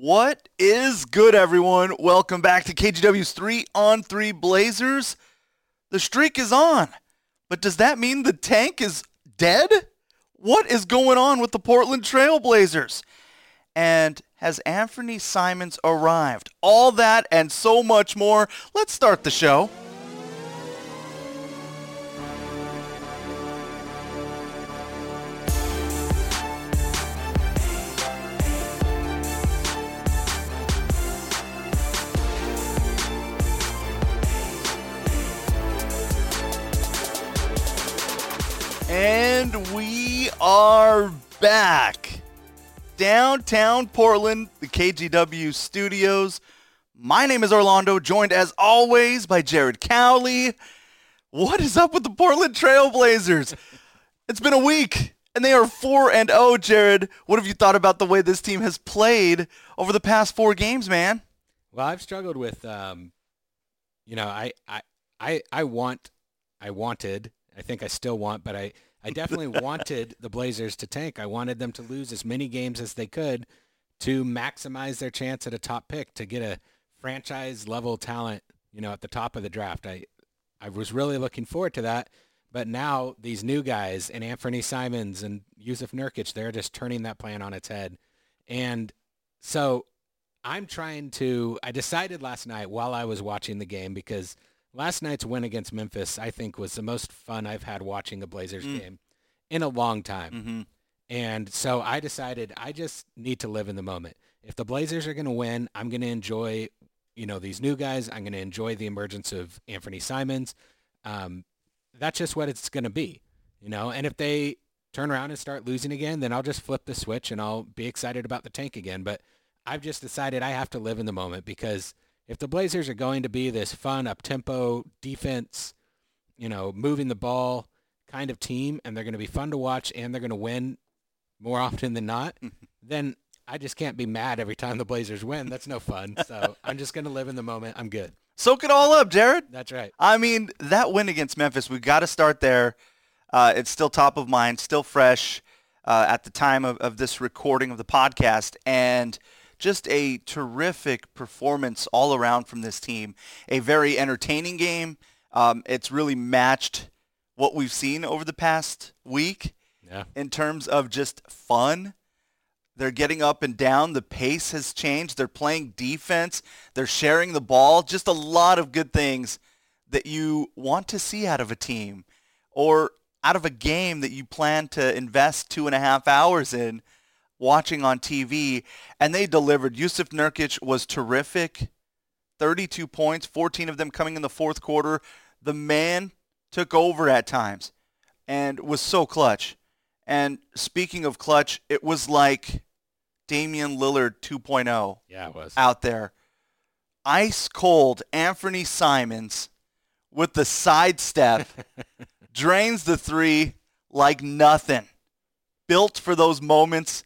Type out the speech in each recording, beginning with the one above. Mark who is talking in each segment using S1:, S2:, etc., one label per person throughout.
S1: What is good, everyone? Welcome back to KGW's 3 on 3 Blazers. The streak is on, but does that mean the tank is dead? What is going on with the Portland Trailblazers? And has Anfernee Simons arrived? All that and so much more. Let's start the show. And we are back. Downtown Portland, the KGW studios. My name is Orlando, joined as always by Jared Cowley. What is up with the Portland Trailblazers? It's been a week, and they are 4 and 0, Jared. What have you thought about the way this team has played over the past four games, man?
S2: Well, I've struggled with, um, you know, I, I, I, I want, I wanted, I think I still want, but I, I definitely wanted the Blazers to tank. I wanted them to lose as many games as they could to maximize their chance at a top pick to get a franchise level talent, you know, at the top of the draft. I I was really looking forward to that. But now these new guys and Anfernee Simons and Yusuf Nurkic, they're just turning that plan on its head. And so I'm trying to I decided last night while I was watching the game because – last night's win against Memphis, I think, was the most fun I've had watching a Blazers mm. game in a long time. Mm-hmm. And so I decided I just need to live in the moment. If the Blazers are going to win, I'm going to enjoy, you know, these new guys. I'm going to enjoy the emergence of Anfernee Simons. Um, that's just what it's going to be, you know. And if they turn around and start losing again, then I'll just flip the switch and I'll be excited about the tank again. But I've just decided I have to live in the moment because if the Blazers are going to be this fun up-tempo defense, you know, moving the ball kind of team, and they're going to be fun to watch, and they're going to win more often than not, then I just can't be mad every time the Blazers win. That's no fun. So I'm just going to live in the moment. I'm good.
S1: Soak it all up, Jared.
S2: That's right.
S1: I mean, that win against Memphis, we got to start there. Uh, it's still top of mind, still fresh uh, at the time of, of this recording of the podcast. And – just a terrific performance all around from this team. A very entertaining game. Um, it's really matched what we've seen over the past week
S2: yeah.
S1: in terms of just fun. They're getting up and down. The pace has changed. They're playing defense. They're sharing the ball. Just a lot of good things that you want to see out of a team or out of a game that you plan to invest two and a half hours in watching on TV, and they delivered. Yusuf Nurkic was terrific. 32 points, 14 of them coming in the fourth quarter. The man took over at times and was so clutch. And speaking of clutch, it was like Damian Lillard 2.0.
S2: Yeah, it was.
S1: Out there. Ice cold Anfernee Simons with the sidestep drains the three like nothing. Built for those moments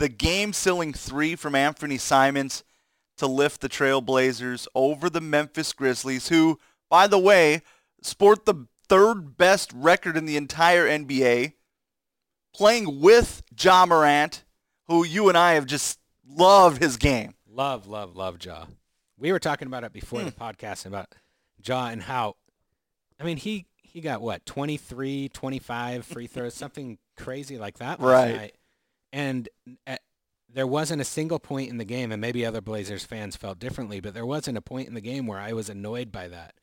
S1: the game-sealing three from Anfernee Simons to lift the Trailblazers over the Memphis Grizzlies, who, by the way, sport the third best record in the entire NBA, playing with Ja Morant, who you and I have just loved his game.
S2: Love, love, love Ja. We were talking about it before the hmm. podcast about Ja and how, I mean, he, he got what, 23, 25 free throws, something crazy like that last
S1: right.
S2: night and at, uh, there wasn't a single point in the game, and maybe other Blazers fans felt differently, but there wasn't a point in the game where I was annoyed by that.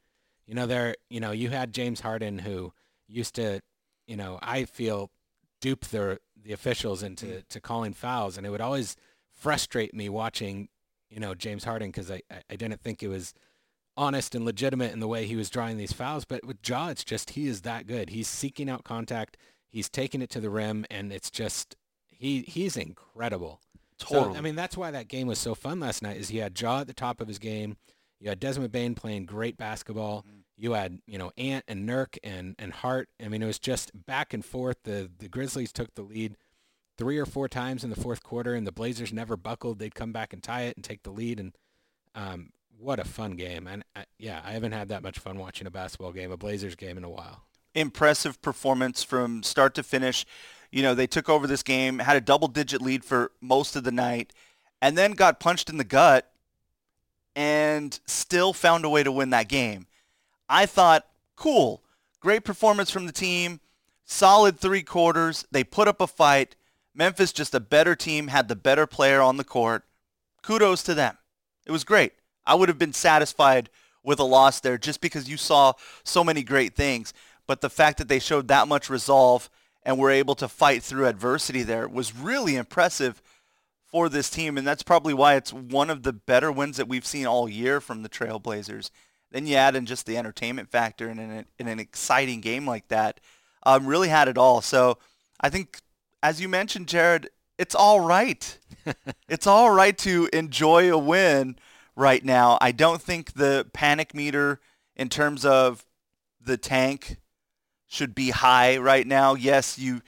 S2: You know, there, you know, you had James Harden who used to, you know, I feel dupe the the officials into mm. to calling fouls, and it would always frustrate me watching, you know, James Harden because I I didn't think it was honest and legitimate in the way he was drawing these fouls. But with Ja, it's just he is that good. He's seeking out contact. He's taking it to the rim, and it's just he he's incredible.
S1: Totally.
S2: So, I mean, that's why that game was so fun last night. Is he had Ja at the top of his game. You had Desmond Bane playing great basketball. Mm. You had you know Ant and Nurk and and Hart. I mean, it was just back and forth. The the Grizzlies took the lead three or four times in the fourth quarter, and the Blazers never buckled. They'd come back and tie it and take the lead. And um, what a fun game! And I, yeah, I haven't had that much fun watching a basketball game, a Blazers game, in a while.
S1: Impressive performance from start to finish you know, they took over this game, had a double-digit lead for most of the night, and then got punched in the gut and still found a way to win that game. I thought, cool, great performance from the team, solid three quarters. They put up a fight. Memphis just a better team, had the better player on the court. Kudos to them. It was great. I would have been satisfied with a loss there just because you saw so many great things. But the fact that they showed that much resolve and were able to fight through adversity there was really impressive for this team. And that's probably why it's one of the better wins that we've seen all year from the Trailblazers. Then you add in just the entertainment factor in an, in an exciting game like that. Um, really had it all. So I think, as you mentioned, Jared, it's all right. it's all right to enjoy a win right now. I don't think the panic meter in terms of the tank should be high right now. Yes, you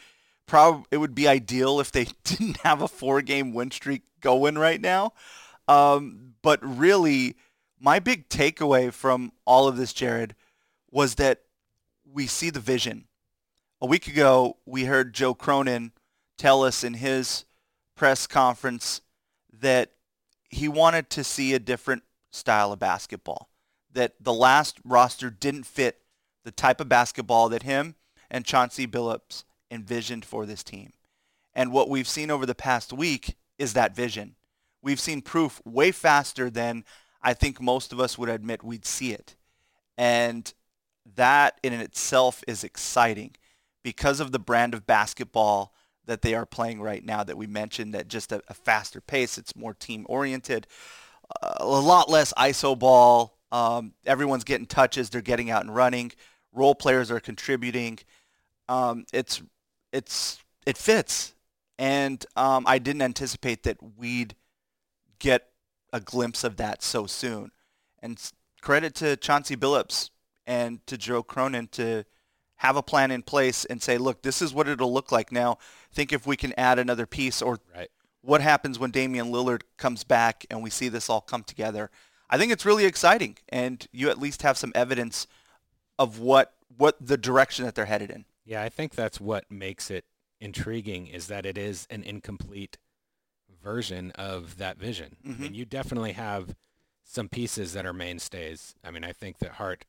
S1: probably it would be ideal if they didn't have a four-game win streak going right now. Um, but really, my big takeaway from all of this, Jared, was that we see the vision. A week ago, we heard Joe Cronin tell us in his press conference that he wanted to see a different style of basketball, that the last roster didn't fit the type of basketball that him and Chauncey Billups envisioned for this team. And what we've seen over the past week is that vision. We've seen proof way faster than I think most of us would admit we'd see it. And that in itself is exciting because of the brand of basketball that they are playing right now that we mentioned that just a, a faster pace. It's more team oriented, uh, a lot less ISO ball. Um, everyone's getting touches. They're getting out and running. Role players are contributing. Um, it's it's it fits, and um, I didn't anticipate that we'd get a glimpse of that so soon. And credit to Chauncey Billups and to Joe Cronin to have a plan in place and say, look, this is what it'll look like now. Think if we can add another piece or
S2: right.
S1: what happens when Damian Lillard comes back and we see this all come together. I think it's really exciting and you at least have some evidence of what what the direction that they're headed in.
S2: Yeah, I think that's what makes it intriguing is that it is an incomplete version of that vision.
S1: Mm-hmm.
S2: I mean, you definitely have some pieces that are mainstays. I mean, I think that Hart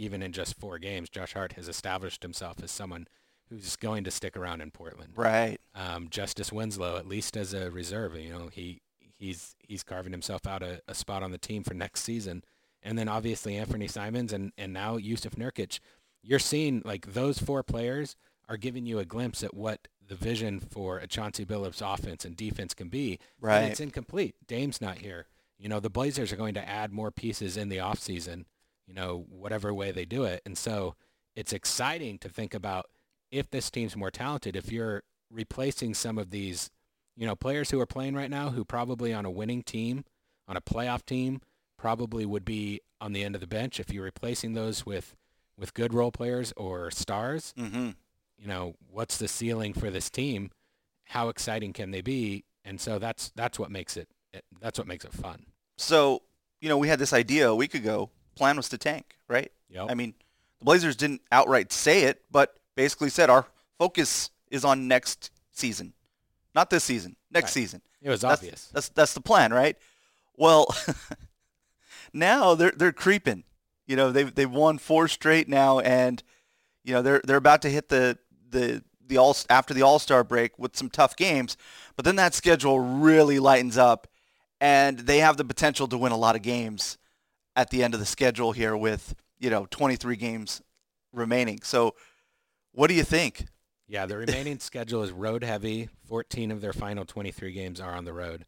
S2: even in just four games, Josh Hart has established himself as someone who's going to stick around in Portland.
S1: Right.
S2: Um, Justice Winslow, at least as a reserve, you know, he he's he's carving himself out a, a spot on the team for next season. And then obviously Anfernee Simons and, and now Jusuf Nurkic. You're seeing like those four players are giving you a glimpse at what the vision for a Chauncey Billups offense and defense can be.
S1: Right.
S2: And it's incomplete. Dame's not here. You know, the Blazers are going to add more pieces in the offseason you know, whatever way they do it. And so it's exciting to think about if this team's more talented, if you're replacing some of these, you know, players who are playing right now who probably on a winning team, on a playoff team, probably would be on the end of the bench. If you're replacing those with, with good role players or stars,
S1: Mm-hmm.
S2: you know, what's the ceiling for this team? How exciting can they be? And so that's that's what makes it that's what makes it fun.
S1: So, you know, we had this idea a week ago. Plan was to tank, right?
S2: Yep.
S1: I mean, the Blazers didn't outright say it, but basically said our focus is on next season, not this season, next
S2: Right.
S1: season.
S2: It was
S1: That's,
S2: obvious.
S1: That's that's the plan, right? Well, now they're they're creeping. You know, they've they've won four straight now, and you know they're they're about to hit the the the all after the All Star break with some tough games, but then that schedule really lightens up, and they have the potential to win a lot of games at the end of the schedule here with you know 23 games remaining. So, what do you think?
S2: Yeah, the remaining schedule is road heavy. 14 of their final 23 games are on the road.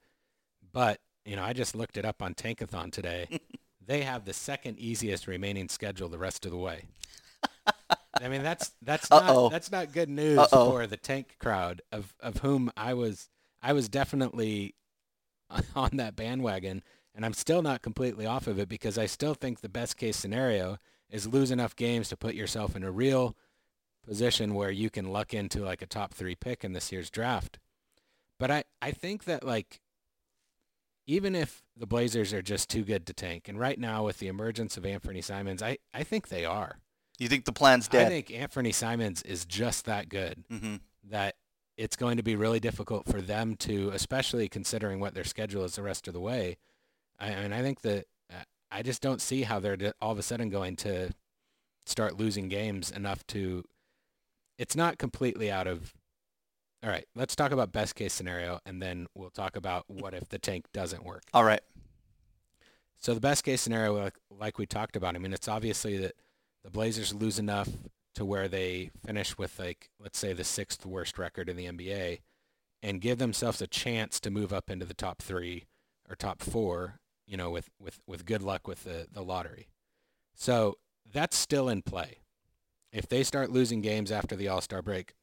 S2: But, you know, I just looked it up on Tankathon today. they have the second easiest remaining schedule the rest of the way. I mean, that's that's
S1: Uh-oh.
S2: not that's not good news
S1: Uh-oh.
S2: for the tank crowd of of whom I was I was definitely on that bandwagon and I'm still not completely off of it because I still think the best case scenario is lose enough games to put yourself in a real position where you can luck into like a top three pick in this year's draft. But I, I think that like even if the Blazers are just too good to tank, and right now with the emergence of Anfernee Simons, I, I think they are.
S1: You think the plan's dead?
S2: I think Anfernee Simons is just that good
S1: mm-hmm.
S2: that it's going to be really difficult for them to, especially considering what their schedule is the rest of the way. I, mean, I think that uh, I just don't see how they're all of a sudden going to start losing games enough to. It's not completely out of. All right, let's talk about best case scenario, and then we'll talk about what if the tank doesn't work.
S1: All right.
S2: So the best case scenario, like, like we talked about, I mean, it's obviously that the Blazers lose enough to where they finish with like let's say the sixth worst record in the NBA and give themselves a chance to move up into the top 3 or top 4, you know, with with with good luck with the the lottery. So, that's still in play. If they start losing games after the All-Star break,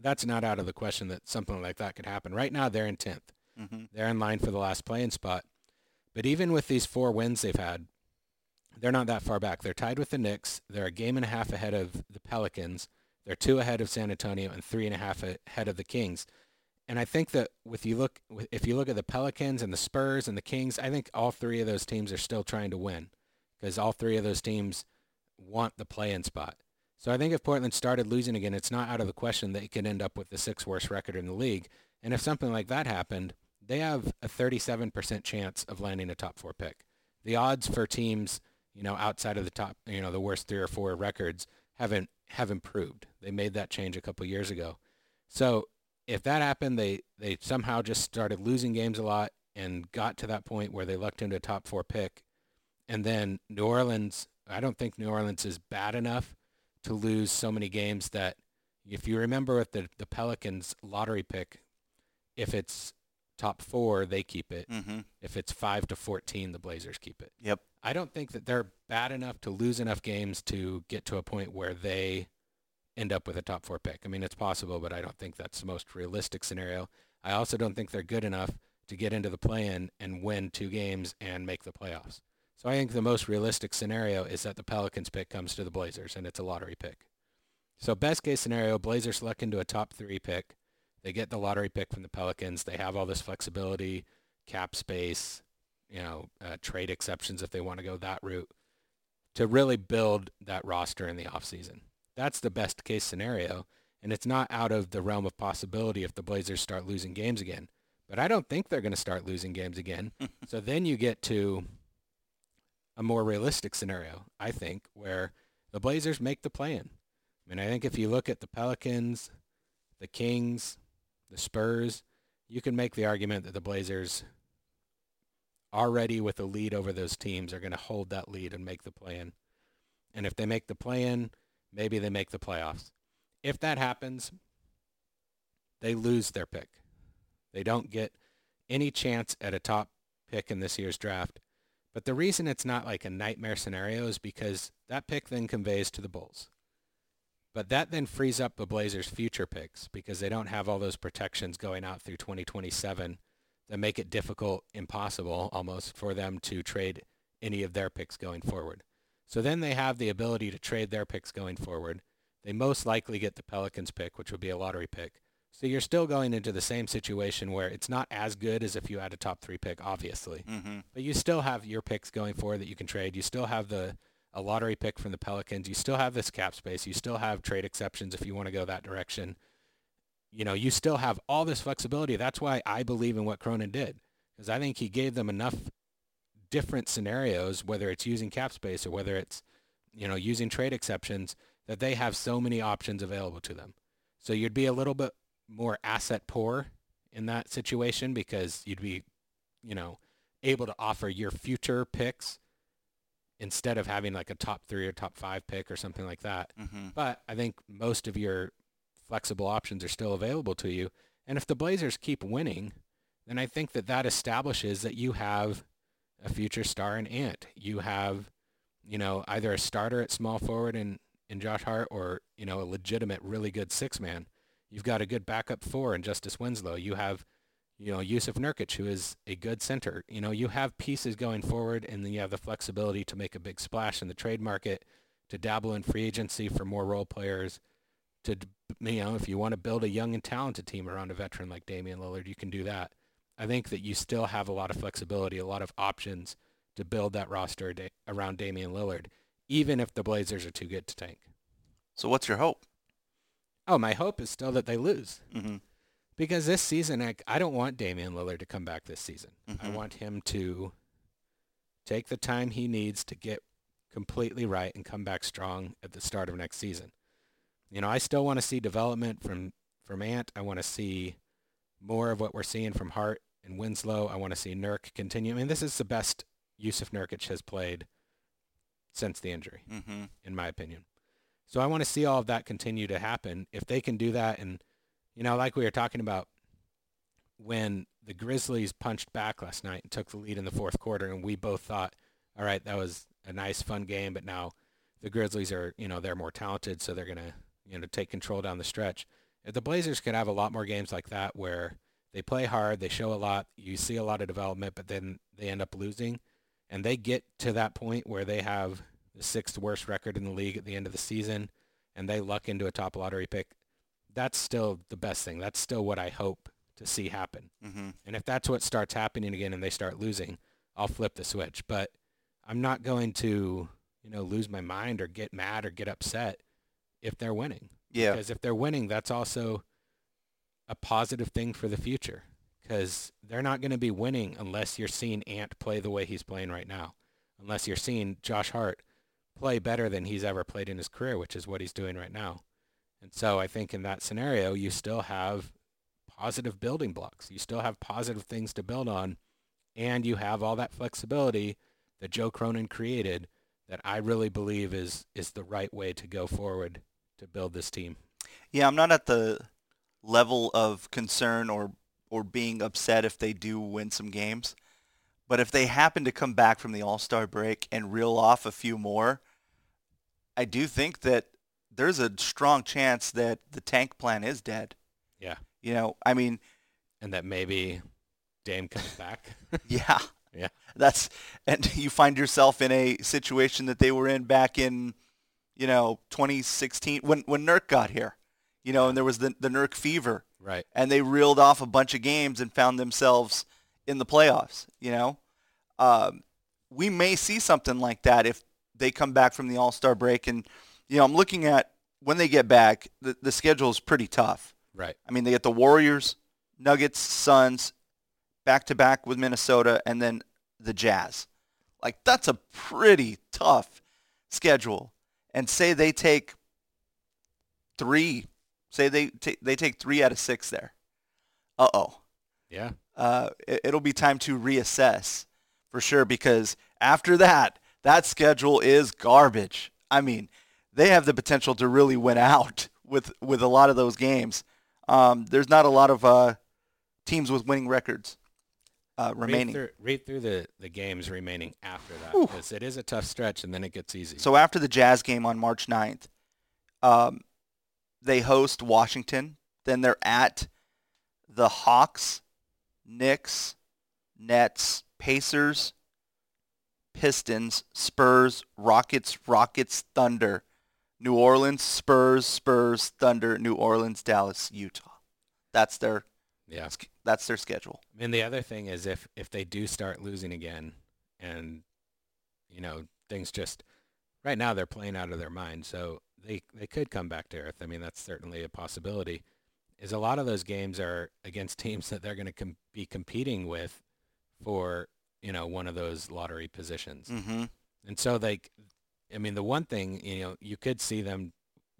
S2: that's not out of the question that something like that could happen. Right now they're in 10th. Mm-hmm. They're in line for the last playing spot. But even with these four wins they've had, they're not that far back. They're tied with the Knicks. They're a game and a half ahead of the Pelicans. They're two ahead of San Antonio and three and a half ahead of the Kings. And I think that with you look, if you look at the Pelicans and the Spurs and the Kings, I think all three of those teams are still trying to win because all three of those teams want the play-in spot. So I think if Portland started losing again, it's not out of the question that it could end up with the sixth worst record in the league. And if something like that happened, they have a 37% chance of landing a top four pick. The odds for teams you know, outside of the top, you know, the worst three or four records haven't have improved. They made that change a couple years ago. So if that happened, they they somehow just started losing games a lot and got to that point where they lucked into a top four pick, and then New Orleans. I don't think New Orleans is bad enough to lose so many games that if you remember with the the Pelicans lottery pick, if it's top four, they keep it. Mm-hmm. If it's five to fourteen, the Blazers keep it.
S1: Yep.
S2: I don't think that they're bad enough to lose enough games to get to a point where they end up with a top four pick. I mean, it's possible, but I don't think that's the most realistic scenario. I also don't think they're good enough to get into the play-in and win two games and make the playoffs. So I think the most realistic scenario is that the Pelicans pick comes to the Blazers and it's a lottery pick. So best case scenario, Blazers luck into a top three pick. They get the lottery pick from the Pelicans. They have all this flexibility, cap space, you know, uh, trade exceptions if they want to go that route to really build that roster in the offseason. That's the best case scenario. And it's not out of the realm of possibility if the Blazers start losing games again. But I don't think they're going to start losing games again. so then you get to a more realistic scenario, I think, where the Blazers make the play-in. I mean, I think if you look at the Pelicans, the Kings, the Spurs, you can make the argument that the Blazers already with a lead over those teams are going to hold that lead and make the play-in. And if they make the play-in, maybe they make the playoffs. If that happens, they lose their pick. They don't get any chance at a top pick in this year's draft. But the reason it's not like a nightmare scenario is because that pick then conveys to the Bulls. But that then frees up the Blazers' future picks because they don't have all those protections going out through 2027 that make it difficult, impossible almost, for them to trade any of their picks going forward. So then they have the ability to trade their picks going forward. They most likely get the Pelicans pick, which would be a lottery pick. So you're still going into the same situation where it's not as good as if you had a top three pick, obviously. Mm-hmm. But you still have your picks going forward that you can trade. You still have the a lottery pick from the Pelicans. You still have this cap space. You still have trade exceptions if you want to go that direction. You know, you still have all this flexibility. That's why I believe in what Cronin did because I think he gave them enough different scenarios, whether it's using cap space or whether it's, you know, using trade exceptions, that they have so many options available to them. So you'd be a little bit more asset poor in that situation because you'd be, you know, able to offer your future picks instead of having like a top three or top five pick or something like that. Mm-hmm. But I think most of your flexible options are still available to you. And if the Blazers keep winning, then I think that that establishes that you have a future star in Ant. You have, you know, either a starter at small forward in, in Josh Hart or, you know, a legitimate, really good six man. You've got a good backup four in Justice Winslow. You have you know, Jusuf Nurkic, who is a good center. You know, you have pieces going forward, and then you have the flexibility to make a big splash in the trade market, to dabble in free agency for more role players. To you know, if you want to build a young and talented team around a veteran like Damian Lillard, you can do that. I think that you still have a lot of flexibility, a lot of options to build that roster around Damian Lillard, even if the Blazers are too good to tank.
S1: So, what's your hope?
S2: Oh, my hope is still that they lose.
S1: Mm-hmm.
S2: Because this season, I, I don't want Damian Lillard to come back this season. I
S1: Mhm.
S2: want him to take the time he needs to get completely right and come back strong at the start of next season. You know, I still want to see development from from Ant. I want to see more of what we're seeing from Hart and Winslow. I want to see Nurk continue. I mean, this is the best Yusuf Nurkic has played since the injury
S1: Mm-hmm.
S2: in my opinion. So I want to see all of that continue to happen. If they can do that, and you know, like we were talking about when the Grizzlies punched back last night and took the lead in the fourth quarter, and we both thought, all right, that was a nice, fun game, but now the Grizzlies are, you know, they're more talented, so they're gonna, you know, take control down the stretch. If the Blazers could have a lot more games like that where they play hard, they show a lot, you see a lot of development, but then they end up losing, and they get to that point where they have the sixth worst record in the league at the end of the season, and they luck into a top lottery pick, that's still the best thing. That's still what I hope to see happen.
S1: Mm-hmm.
S2: And if that's what starts happening again and they start losing, I'll flip the switch. But I'm not going to, you know, lose my mind or get mad or get upset if they're winning.
S1: Yeah.
S2: Because if they're winning, that's also a positive thing for the future. Because they're not going to be winning unless you're seeing Ant play the way he's playing right now. Unless you're seeing Josh Hart play better than he's ever played in his career, which is what he's doing right now. And so I think in that scenario, you still have positive building blocks. You still have positive things to build on, and you have all that flexibility that Joe Cronin created that I really believe is is the right way to go forward to build this team.
S1: Yeah, I'm not at the level of concern or or being upset if they do win some games. But if they happen to come back from the All-Star break and reel off a few more, I do think that there's a strong chance that the tank plan is dead.
S2: Yeah.
S1: You know, I mean,
S2: And that maybe Dame comes back.
S1: yeah.
S2: Yeah.
S1: That's and you find yourself in a situation that they were in back in, you know, 2016 when when Nurk got here. You know, and there was the the Nurk fever
S2: right.
S1: and they reeled off a bunch of games and found themselves in the playoffs. You know, um, we may see something like that if they come back from the All Star break. And you know, I'm looking at when they get back, the, the schedule is pretty tough.
S2: Right.
S1: I mean, they get the Warriors, Nuggets, Suns, back to back with Minnesota, and then the Jazz. Like that's a pretty tough schedule. And say they take three, say they ta they take three out of six there. Uh oh.
S2: Yeah.
S1: Uh, it, it'll be time to reassess for sure because after that, that schedule is garbage. I mean, they have the potential to really win out with with a lot of those games. Um, there's not a lot of uh, teams with winning records uh, remaining.
S2: Read through, read through the, the games remaining after that because it is a tough stretch and then it gets easy.
S1: So after the Jazz game on March 9th, um, they host Washington. Then they're at the Hawks, Knicks, Nets, Pacers, Pistons, Spurs, Rockets, Rockets, Thunder, New Orleans, Spurs, Spurs, Thunder, New Orleans, Dallas, Utah. That's their
S2: yeah.
S1: that's their schedule.
S2: I mean, the other thing is if if they do start losing again, and you know things just right now they're playing out of their mind, so they they could come back to earth. I mean, that's certainly a possibility. Is a lot of those games are against teams that they're going to com- be competing with for you know one of those lottery positions,
S1: Mm-hmm.
S2: and so they, I mean, the one thing you know you could see them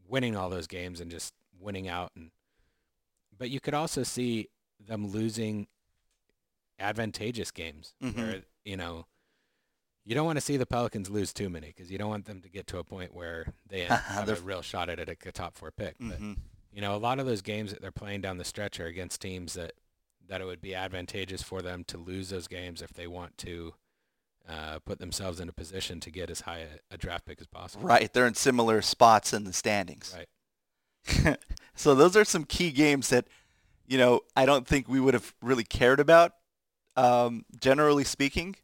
S2: winning all those games and just winning out, and but you could also see them losing advantageous games
S1: Mhm.
S2: where you know you don't want to see the Pelicans lose too many because you don't want them to get to a point where they have a real shot at it, a top four pick. But
S1: Mm-hmm.
S2: you know, a lot of those games that they're playing down the stretch are against teams that that it would be advantageous for them to lose those games if they want to uh, put themselves in a position to get as high a, a draft pick as possible.
S1: Right, they're in similar spots in the standings.
S2: Right.
S1: so those are some key games that, you know, I don't think we would have really cared about, um, generally speaking.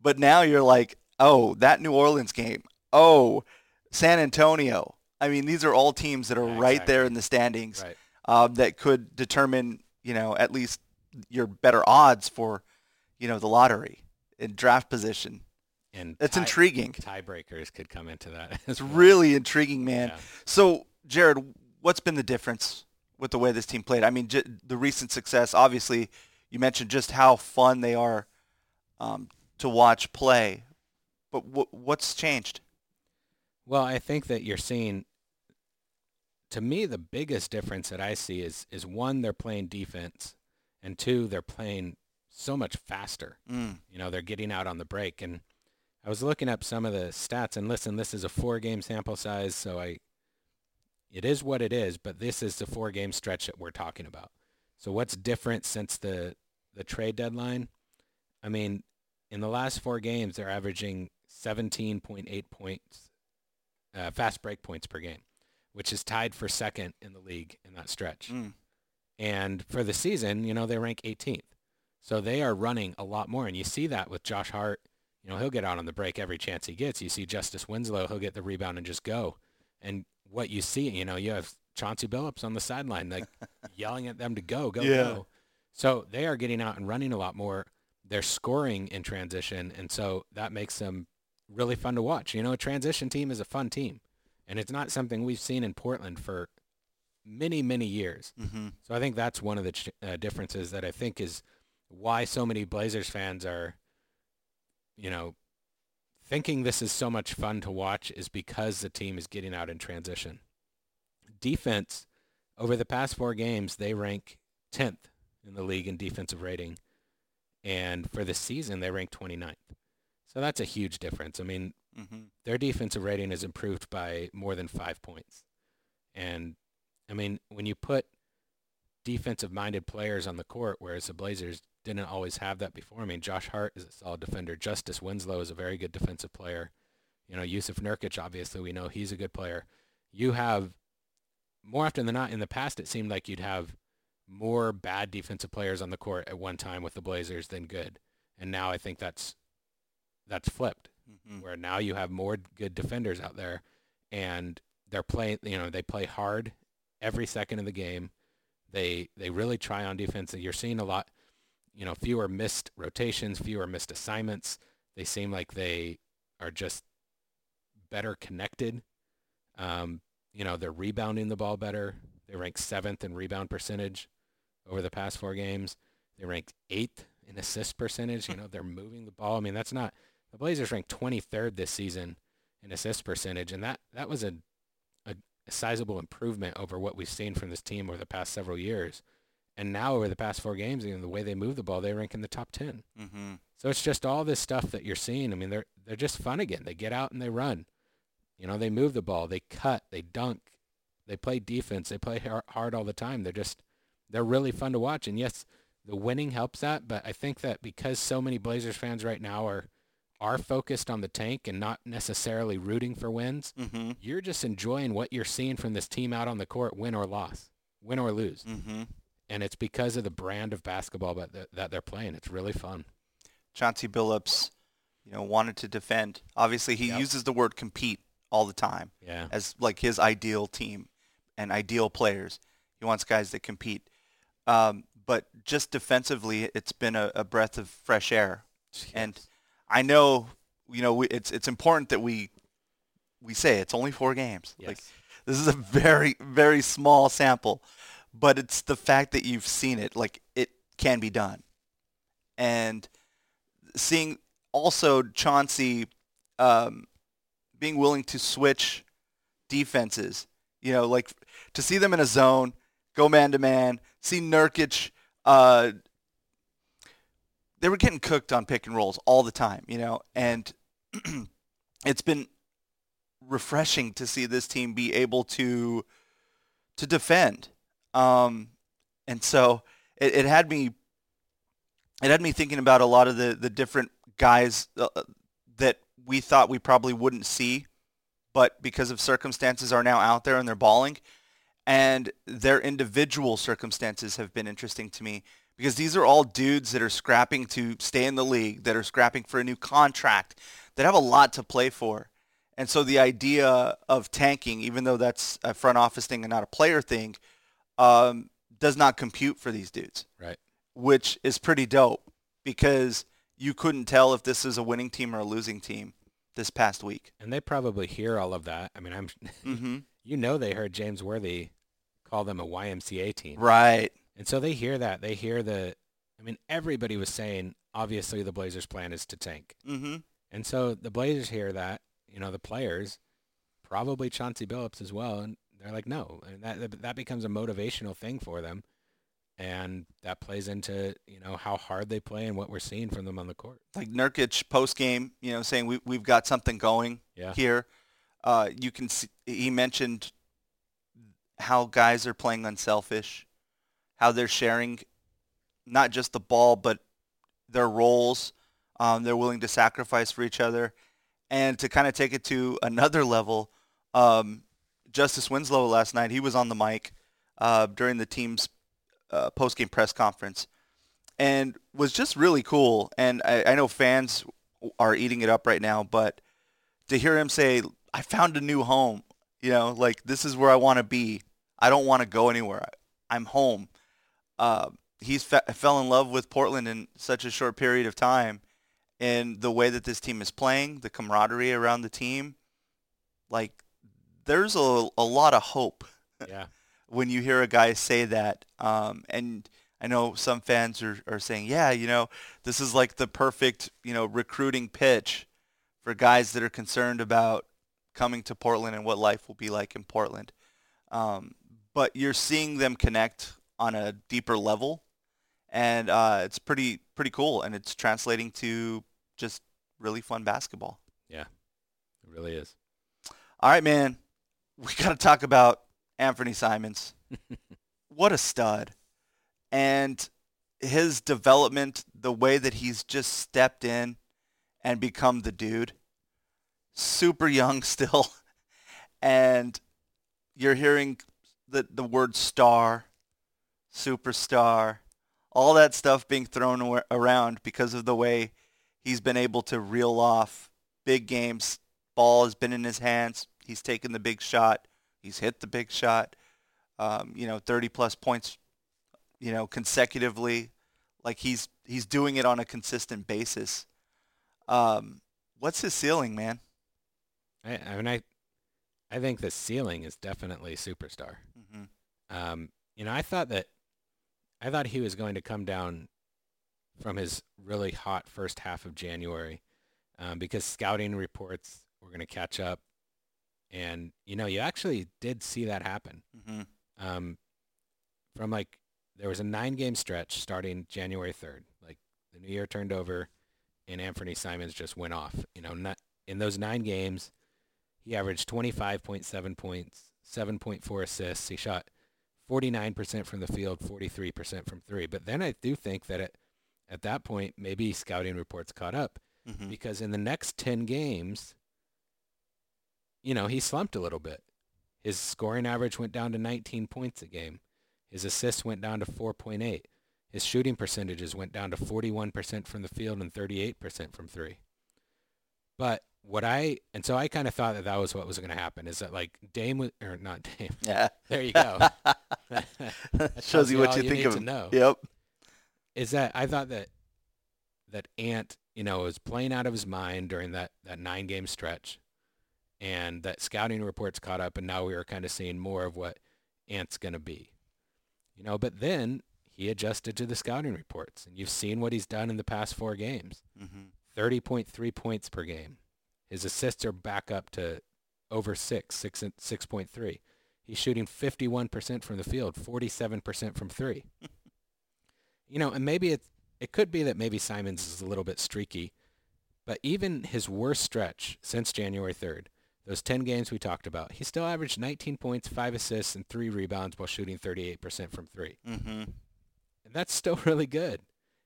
S1: But now you're like, oh, that New Orleans game. Oh, San Antonio. I mean, these are all teams that are
S2: Yeah,
S1: right there in the standings
S2: Right.
S1: um, that could determine, you know, at least your better odds for, you know, the lottery in draft position.
S2: And
S1: It's
S2: tie-
S1: intriguing.
S2: Tiebreakers could come into that.
S1: It's
S2: well.
S1: really intriguing, man.
S2: Yeah.
S1: So, Jared, what's been the difference with the way this team played? I mean, j- the recent success. Obviously, you mentioned just how fun they are um, to watch play, but w- what's changed?
S2: Well, I think that you're seeing. To me, the biggest difference that I see is is one, they're playing defense, and two, they're playing so much faster.
S1: Mm.
S2: You know, they're getting out on the break. And I was looking up some of the stats, and listen, this is a four-game sample size, so I, it is what it is. But this is the four-game stretch that we're talking about. So what's different since the the trade deadline? I mean, in the last four games, they're averaging 17.8 points, uh, fast break points per game, which is tied for second in the league in that stretch.
S1: Mm.
S2: And for the season, you know, they rank 18th. So they are running a lot more. And you see that with Josh Hart. You know, he'll get out on the break every chance he gets. You see Justice Winslow, he'll get the rebound and just go. And what you see, you know, you have Chauncey Billups on the sideline, like yelling at them to go, go,
S1: Yeah.
S2: go. So they are getting out and running a lot more. They're scoring in transition. And so that makes them really fun to watch. You know, a transition team is a fun team. And it's not something we've seen in Portland for many, many years.
S1: hmm
S2: So I think that's one of the ch- uh, differences that I think is why so many Blazers fans are, you know, thinking this is so much fun to watch is because the team is getting out in transition. Defense, over the past four games, they rank 10th in the league in defensive rating. And for the season, they rank 29th. So that's a huge difference. I mean,
S1: hmm
S2: their defensive rating is improved by more than five points. And I mean, when you put defensive-minded players on the court, whereas the Blazers didn't always have that before. I mean, Josh Hart is a solid defender. Justice Winslow is a very good defensive player. You know, Yusuf Nurkic, obviously, we know he's a good player. You have, more often than not, in the past, it seemed like you'd have more bad defensive players on the court at one time with the Blazers than good. And now I think that's that's flipped
S1: hmm
S2: where now you have more good defenders out there and they're playing you know they play hard every second of the game. They they really try on defense you're seeing a lot you know fewer missed rotations fewer missed assignments. They seem like they are just better connected. Um, you know they're rebounding the ball better. They rank seventh in rebound percentage over the past four games. They ranked eighth in assist percentage. You know they're moving the ball. I mean that's not the Blazers ranked 23rd this season in assist percentage, and that, that was a, a sizable improvement over what we've seen from this team over the past several years. And now over the past four games, you know, the way they move the ball, they rank in the top 10.
S1: hmm
S2: So it's just all this stuff that you're seeing. I mean, they're they're just fun again. They get out and they run. You know, they move the ball, they cut, they dunk, they play defense, they play hard all the time. They're just they're really fun to watch. And yes, the winning helps that, but I think that because so many Blazers fans right now are are focused on the tank and not necessarily rooting for wins,
S1: hmm
S2: you're just enjoying what you're seeing from this team out on the court, win or loss, win or lose.
S1: hmm
S2: And it's because of the brand of basketball that that- that they're playing. It's really fun.
S1: Chauncey Billups, you know, wanted to defend. Obviously, he
S2: Yep.
S1: uses the word compete all the time
S2: Yeah.
S1: as like his ideal team and ideal players. He wants guys that compete. Um, but just defensively, it's been a, a breath of fresh air. And I know, you know, we, it's it's important that we we say it's only four games.
S2: yes.
S1: Like this is a very very small sample, but it's the fact that you've seen it. Like it can be done, and seeing also Chauncey um, being willing to switch defenses. You know, like to see them in a zone, go man to man. See Nurkic. Uh, they were getting cooked on pick and rolls all the time, you know, and it's been refreshing to see this team be able to to defend. Um, and so it, it had me it had me thinking about a lot of the the different guys uh, that we thought we probably wouldn't see, but because of circumstances are now out there and they're balling. And their individual circumstances have been interesting to me because these are all dudes that are scrapping to stay in the league, that are scrapping for a new contract, that have a lot to play for. And so the idea of tanking, even though that's a front office thing and not a player thing, um, does not compute for these dudes,
S2: Right.
S1: which is pretty dope because you couldn't tell if this is a winning team or a losing team this past week.
S2: And they probably hear all of that. I mean, I'm
S1: Mm-hmm.
S2: you know they heard James Worthy call them a YMCA team.
S1: Right.
S2: And so they hear that. They hear the, I mean, everybody was saying, obviously the Blazers' plan is to tank.
S1: Mm-hmm.
S2: And so the Blazers hear that, you know, the players, probably Chauncey Billups as well, and they're like, no. And that, that becomes a motivational thing for them. And that plays into, you know, how hard they play and what we're seeing from them on the court.
S1: Like Nurkic post game, you know, saying we, we've got something going
S2: Yeah.
S1: here. Uh, you can see, he mentioned how guys are playing unselfish, how they're sharing not just the ball, but their roles. Um, they're willing to sacrifice for each other. And to kind of take it to another level, um, Justice Winslow last night, he was on the mic uh, during the team's uh, post-game press conference and was just really cool. And I, I know fans are eating it up right now, but to hear him say, I found a new home, you know, like this is where I want to be. I don't want to go anywhere. I'm home. Uh, he's fe- fell in love with Portland in such a short period of time and the way that this team is playing, the camaraderie around the team, like there's a, a lot of hope
S2: Yeah.
S1: when you hear a guy say that. Um, and I know some fans are, are saying, yeah, you know, this is like the perfect, you know, recruiting pitch for guys that are concerned about coming to Portland and what life will be like in Portland. Um, but you're seeing them connect on a deeper level, and uh, it's pretty pretty cool, and it's translating to just really fun basketball.
S2: Yeah, it really is.
S1: All right, man, we got to talk about Anfernee Simons. what a stud. And his development, the way that he's just stepped in and become the dude. Super young still. And you're hearing the, the word star, superstar, all that stuff being thrown around because of the way he's been able to reel off big games. Ball has been in his hands. He's taken the big shot. He's hit the big shot. Um, you know, 30 plus points, you know, consecutively. Like he's he's doing it on a consistent basis. Um, what's his ceiling, man?
S2: I, I mean, I, I think the ceiling is definitely superstar.
S1: hmm
S2: Um, you know, I thought that, I thought he was going to come down from his really hot first half of January, um, because scouting reports were going to catch up, and you know, you actually did see that happen.
S1: hmm
S2: Um, from like there was a nine-game stretch starting January third, like the new year turned over, and Anfernee Simons just went off. You know, not in those nine games, he averaged 25.7 points, 7.4 assists. He shot 49% from the field, 43% from three. But then I do think that at, at that point, maybe scouting reports caught up
S1: hmm
S2: because in the next 10 games, you know, he slumped a little bit. His scoring average went down to 19 points a game. His assists went down to 4.8. His shooting percentages went down to 41% from the field and 38% from three. But what I, and so I kind of thought that that was what was going to happen is that like Dame, was, or not Dame,
S1: Yeah.
S2: there you go. That
S1: Shows you what
S2: all
S1: you think of
S2: to know
S1: Yep.
S2: is that I thought that that Ant, you know, was playing out of his mind during that, that nine game stretch and that scouting reports caught up and now we were kind of seeing more of what Ant's going to be. You know, but then he adjusted to the scouting reports and you've seen what he's done in the past four games.
S1: hmm
S2: 30.3 points per game. His assists are back up to over six, six, and 6.3. He's shooting 51% from the field, 47% from three. you know, and maybe it, it could be that maybe Simons is a little bit streaky, but even his worst stretch since January 3rd, those 10 games we talked about, he still averaged 19 points, five assists, and three rebounds while shooting 38% from three.
S1: hmm
S2: And that's still really good.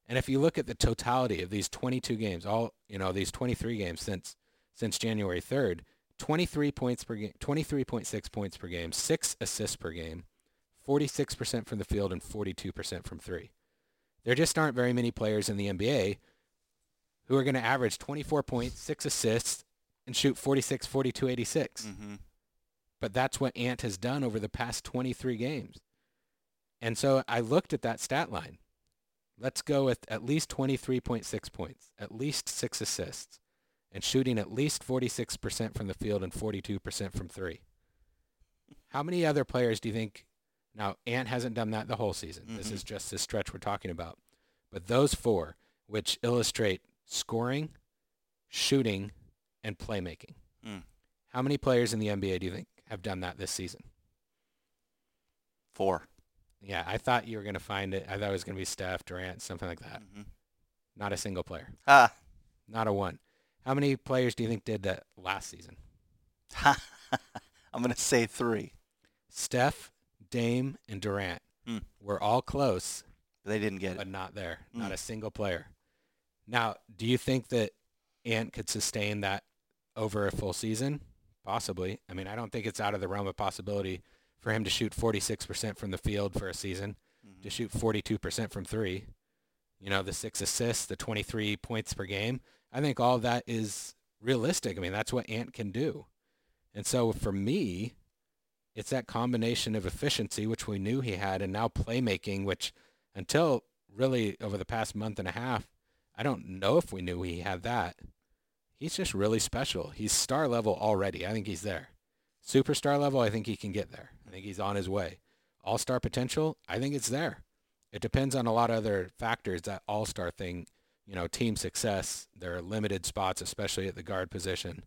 S2: And if you look at the totality of these 22 games, all you know, these 23 games since since January 3rd, 23 points per game, 23.6 points per game, six assists per game, 46% from the field, and 42% from three. There just aren't very many players in the NBA who are going to average 24 points, six assists, and shoot 46, 42, 86
S1: hmm
S2: but that's what Ant has done over the past 23 games. And so I looked at that stat line. Let's go with at least 23.6 points, at least six assists, and shooting at least 46% from the field and 42% from three. How many other players do you think Now, Ant hasn't done that the whole season. This
S1: Mhm.
S2: is just this stretch we're talking about. But those four, which illustrate scoring, shooting, and playmaking.
S1: Mm.
S2: How many players in the NBA do you think have done that this season?
S1: Four.
S2: Yeah, I thought you were going to find it. I thought it was going to be Steph, Durant, something like that.
S1: Mhm.
S2: Not a single player.
S1: Ah.
S2: Not a one. How many players do you think did that last season?
S1: I'm going to say three.
S2: Steph, Dame, and Durant
S1: Hmm.
S2: were all close,
S1: They didn't get
S2: but
S1: it.
S2: But not there.
S1: Hmm.
S2: Not a single player. Now, do you think that Ant could sustain that over a full season? Possibly. I mean, I don't think it's out of the realm of possibility for him to shoot 46% from the field for a season,
S1: Mhm.
S2: to shoot 42% from three. You know, the six assists, the 23 points per game. I think all of that is realistic. I mean, that's what Ant can do. And so for me, it's that combination of efficiency, which we knew he had, and now playmaking, which until really over the past month and a half, I don't know if we knew he had that. He's just really special. He's star level already. I think he's there. Superstar level, I think he can get there. I think he's on his way. All-star potential, I think it's there. It depends on a lot of other factors, that all-star thing, you know, team success. There are limited spots, especially at the guard position,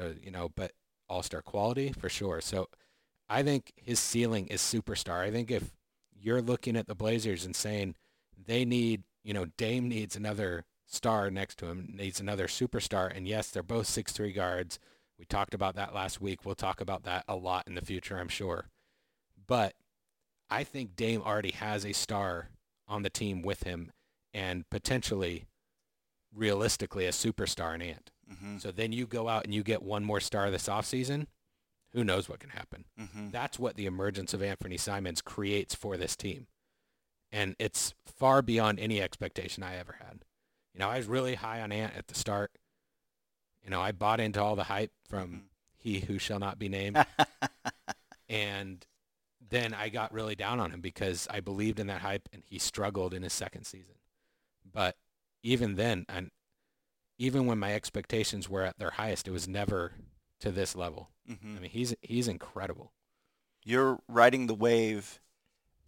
S2: uh, you know, but all-star quality for sure. So I think his ceiling is superstar. I think if you're looking at the Blazers and saying they need, you know, Dame needs another star next to him, needs another superstar, and yes, they're both six-three guards. We talked about that last week. We'll talk about that a lot in the future, I'm sure. But I think Dame already has a star on the team with him and potentially, realistically, a superstar in Ant.
S1: Mhm.
S2: So then you go out and you get one more star this offseason. Who knows what can happen?
S1: Mhm.
S2: That's what the emergence of Anfernee Simons creates for this team. And it's far beyond any expectation I ever had. You know, I was really high on Ant at the start. You know, I bought into all the hype from he who shall not be named. and then I got really down on him because I believed in that hype and he struggled in his second season. But even then, and even when my expectations were at their highest, it was never to this level.
S1: Mhm.
S2: I mean, he's he's incredible.
S1: You're riding the wave,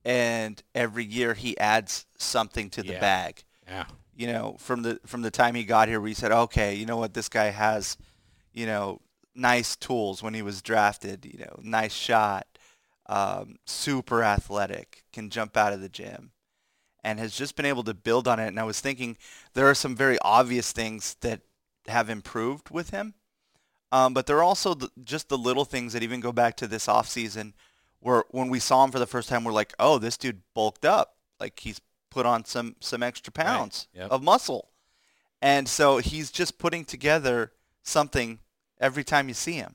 S1: and every year he adds something to the
S2: Yeah.
S1: bag.
S2: Yeah.
S1: You know, from the from the time he got here, we said, okay, you know what, this guy has, you know, nice tools when he was drafted. You know, nice shot, um, super athletic, can jump out of the gym, and has just been able to build on it. And I was thinking there are some very obvious things that have improved with him, um, but there are also the, just the little things that even go back to this off season, where when we saw him for the first time, we're like, oh, this dude bulked up, like he's put on some some extra pounds
S2: Yep.
S1: of muscle. And so he's just putting together something every time you see him.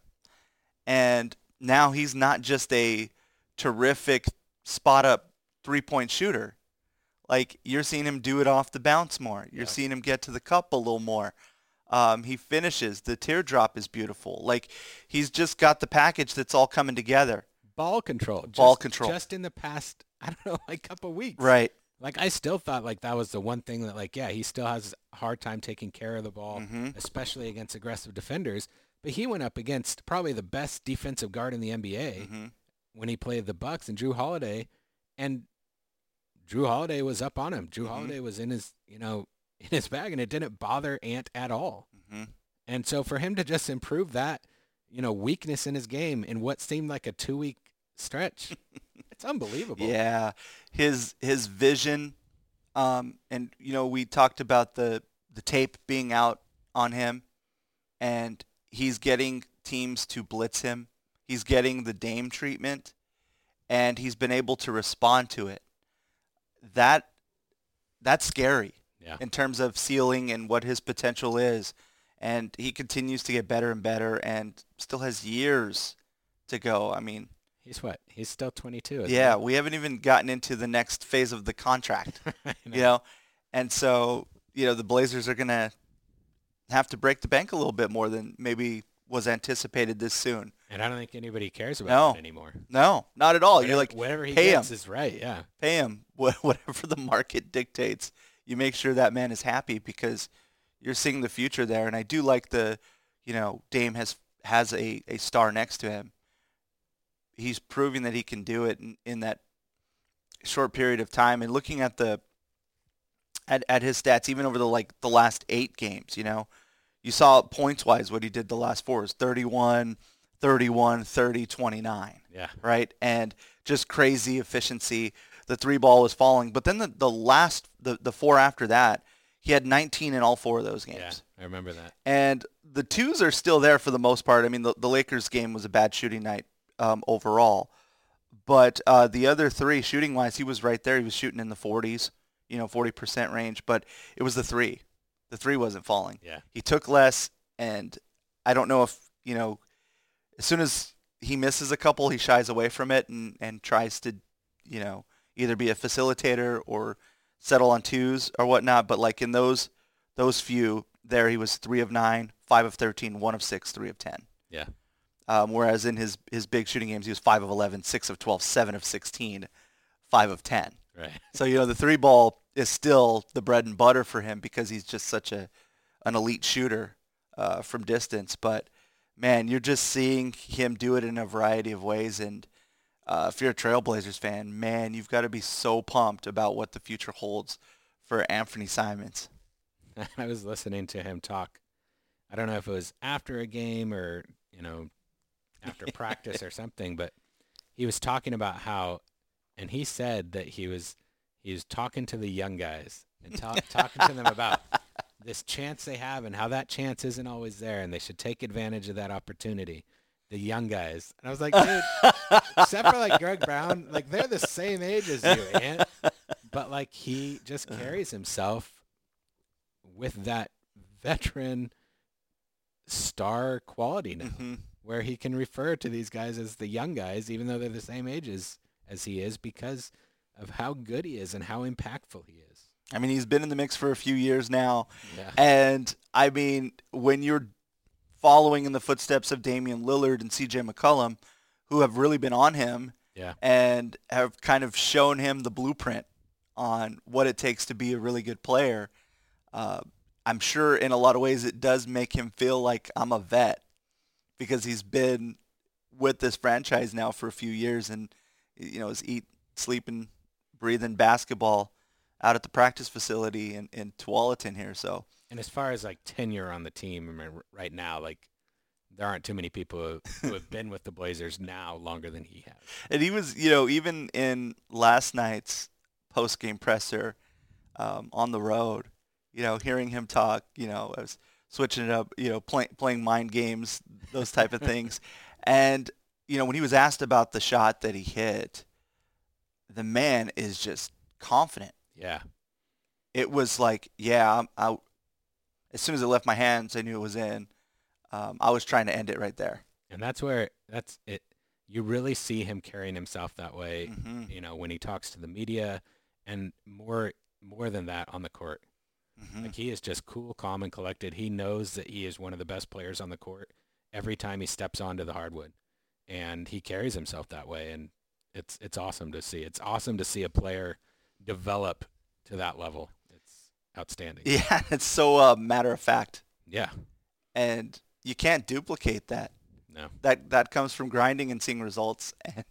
S1: And now he's not just a terrific spot up three-point shooter. Like you're seeing him do it off the bounce more. You're
S2: Yeah.
S1: seeing him get to the cup a little more. Um, he finishes. The teardrop is beautiful. Like he's just got the package that's all coming together.
S2: Ball control. Just,
S1: Ball control.
S2: Just in the past, I don't know, like a couple weeks.
S1: Right.
S2: Like I still thought like that was the one thing that like yeah he still has a hard time taking care of the ball,
S1: Mhm.
S2: especially against aggressive defenders. But he went up against probably the best defensive guard in the NBA
S1: hmm
S2: when he played the Bucks and Jrue Holiday, and Jrue Holiday was up on him. Jrue
S1: Mhm.
S2: Holiday was in his you know in his bag, and it didn't bother Ant at all.
S1: hmm
S2: And so for him to just improve that, you know, weakness in his game in what seemed like a two week stretch, it's unbelievable.
S1: Yeah, his his vision, um, and you know we talked about the the tape being out on him, and he's getting teams to blitz him. He's getting the Dame treatment, and he's been able to respond to it. That that's scary
S2: Yeah.
S1: in terms of ceiling and what his potential is. And he continues to get better and better, and still has years to go. I mean,
S2: He's what? He's still 22. isn't
S1: yeah, we haven't even gotten into the next phase of the contract,
S2: he? I
S1: you know, and so you know the Blazers are gonna have to break the bank a little bit more than maybe was anticipated this soon.
S2: And I don't think anybody cares about
S1: No.
S2: that anymore.
S1: No, not at all.
S2: Whatever,
S1: You're like
S2: whatever he
S1: pay
S2: gets
S1: him.
S2: is right. Yeah.
S1: pay him whatever the market dictates. You make sure that man is happy because you're seeing the future there. And I do like the, you know, Dame has has a, a star next to him. He's proving that he can do it in, in that short period of time and looking at the at, at his stats even over the like the last eight games, you know, you saw points wise what he did the last four is 31, 31, 30, 29.
S2: Yeah.
S1: Right. And just crazy efficiency. The three ball was falling. But then the, the last, the, the four after that, he had 19 in all four of those games.
S2: Yeah, I remember that.
S1: And the twos are still there for the most part. I mean, the, the Lakers game was a bad shooting night um, overall. But uh, the other three, shooting wise, he was right there. He was shooting in the 40s, you know, 40% range. But it was the three. The three wasn't falling.
S2: Yeah.
S1: He took less, and I don't know if, you know, as soon as he misses a couple, he shies away from it and, and tries to, you know, either be a facilitator or settle on twos or whatnot. But like in those those few there, he was three of nine, five of 13, one of six, three of 10.
S2: Yeah.
S1: Um, whereas in his, his big shooting games, he was five of 11, six of 12, seven of 16, five of 10.
S2: Right.
S1: So, you know, the three ball is still the bread and butter for him because he's just such a an elite shooter uh, from distance. But man, you're just seeing him do it in a variety of ways. And uh, if you're a Trailblazers fan, man, you've got to be so pumped about what the future holds for Anfernee Simons.
S2: I was listening to him talk. I don't know if it was after a game or, you know, after practice or something, but he was talking about how, and he said that he was he was talking to the young guys and ta- talking to them about this chance they have and how that chance isn't always there and they should take advantage of that opportunity. The young guys. And I was like, dude, except for like Greg Brown, like they're the same age as you, Ant. But like he just carries himself with that veteran star quality now
S1: hmm
S2: where he can refer to these guys as the young guys, even though they're the same ages as he is, because of how good he is and how impactful he is.
S1: I mean, he's been in the mix for a few years now.
S2: Yeah.
S1: And I mean, when you're following in the footsteps of Damian Lillard and CJ McCollum, who have really been on him
S2: Yeah.
S1: and have kind of shown him the blueprint on what it takes to be a really good player, uh, I'm sure in a lot of ways it does make him feel like I'm a vet because he's been with this franchise now for a few years and you know is eat, sleeping, breathing basketball out at the practice facility in, in Tualatin here. So
S2: And as far as like tenure on the team, I mean, right now, like there aren't too many people who, have been with the Blazers now longer than he has.
S1: And he was, you know, even in last night's post-game presser um, on the road, you know, hearing him talk, you know, I was switching it up, you know, play, playing mind games, those type of things. And, you know, when he was asked about the shot that he hit, the man is just confident.
S2: Yeah.
S1: It was like, yeah, I'm, I, as soon as it left my hands, I knew it was in. Um, I was trying to end it right there.
S2: And that's where that's it. You really see him carrying himself that way,
S1: hmm
S2: you know, when he talks to the media and more more than that on the court.
S1: Hmm
S2: Like he is just cool, calm, and collected. He knows that he is one of the best players on the court every time he steps onto the hardwood, and he carries himself that way. And it's it's awesome to see. It's awesome to see a player develop to that level. It's outstanding.
S1: Yeah, it's so uh, matter of fact.
S2: Yeah.
S1: and you can't duplicate that.
S2: No.
S1: That that comes from grinding and seeing results, and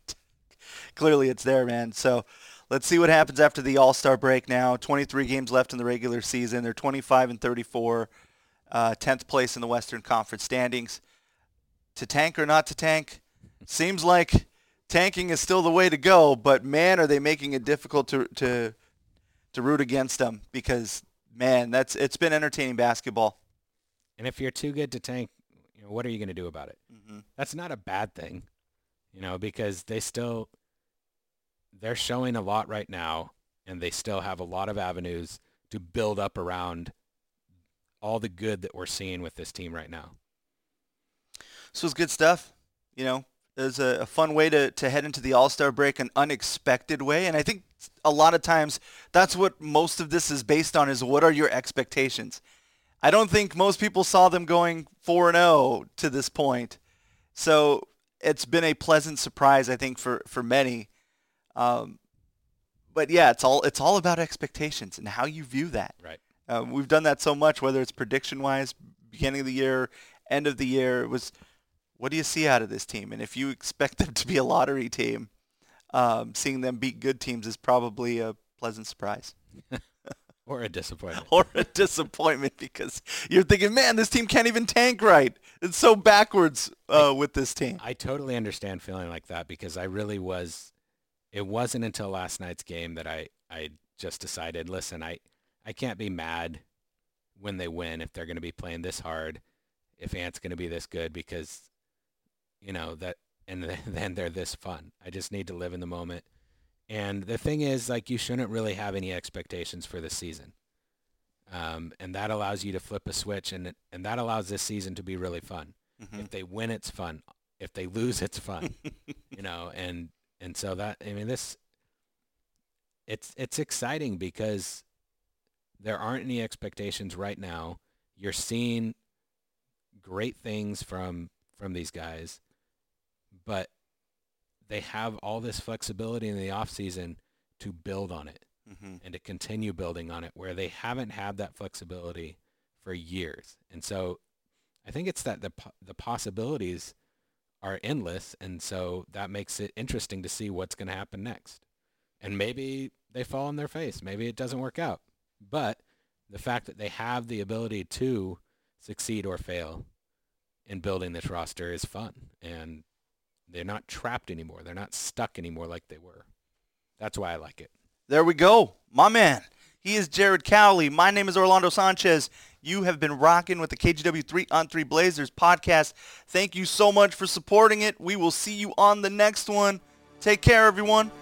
S1: clearly it's there, man. So let's see what happens after the All Star break. Now, 23 games left in the regular season. They're 25 and 34, uh, 10th place in the Western Conference standings. To tank or not to tank, seems like tanking is still the way to go. But man, are they making it difficult to to to root against them because man, that's it's been entertaining basketball.
S2: And if you're too good to tank, you know, what are you going to do about it?
S1: hmm
S2: That's not a bad thing, you know, because they still they're showing a lot right now and they still have a lot of avenues to build up around all the good that we're seeing with this team right now.
S1: This was good stuff. You know, it was a, a fun way to, to head into the All-Star break, an unexpected way. And I think a lot of times that's what most of this is based on is what are your expectations? I don't think most people saw them going 4-0 to this point. So it's been a pleasant surprise, I think, for, for many. Um, but yeah, it's all it's all about expectations and how you view that.
S2: Right.
S1: Um, we've done that so much, whether it's prediction-wise, beginning of the year, end of the year. It was, what do you see out of this team? And if you expect them to be a lottery team, um, seeing them beat good teams is probably a pleasant surprise.
S2: or a disappointment.
S1: or a disappointment because you're thinking, man, this team can't even tank right. It's so backwards uh, with this team.
S2: I totally understand feeling like that because I really was. It wasn't until last night's game that I, I just decided, listen, I, I can't be mad when they win if they're going to be playing this hard, if Ant's going to be this good because, you know, that and then they're this fun. I just need to live in the moment. And the thing is, like, you shouldn't really have any expectations for the season. Um, and that allows you to flip a switch, and and that allows this season to be really fun. Mm-hmm. If they win, it's fun. If they lose, it's fun. you know, and and so that I mean this, it's it's exciting because there aren't any expectations right now. You're seeing great things from from these guys, but they have all this flexibility in the off season to build on it mm-hmm. and to continue building on it where they haven't had that flexibility for years. And so I think it's that the the possibilities are endless and so that makes it interesting to see what's going to happen next. And maybe they fall on their face. Maybe it doesn't work out. But the fact that they have the ability to succeed or fail in building this roster is fun and they're not trapped anymore. They're not stuck anymore like they were. That's why I like it.
S1: There we go. My man. He is Jared Cowley. My name is Orlando Sanchez. You have been rocking with the KGW 3 on 3 Blazers podcast. Thank you so much for supporting it. We will see you on the next one. Take care, everyone.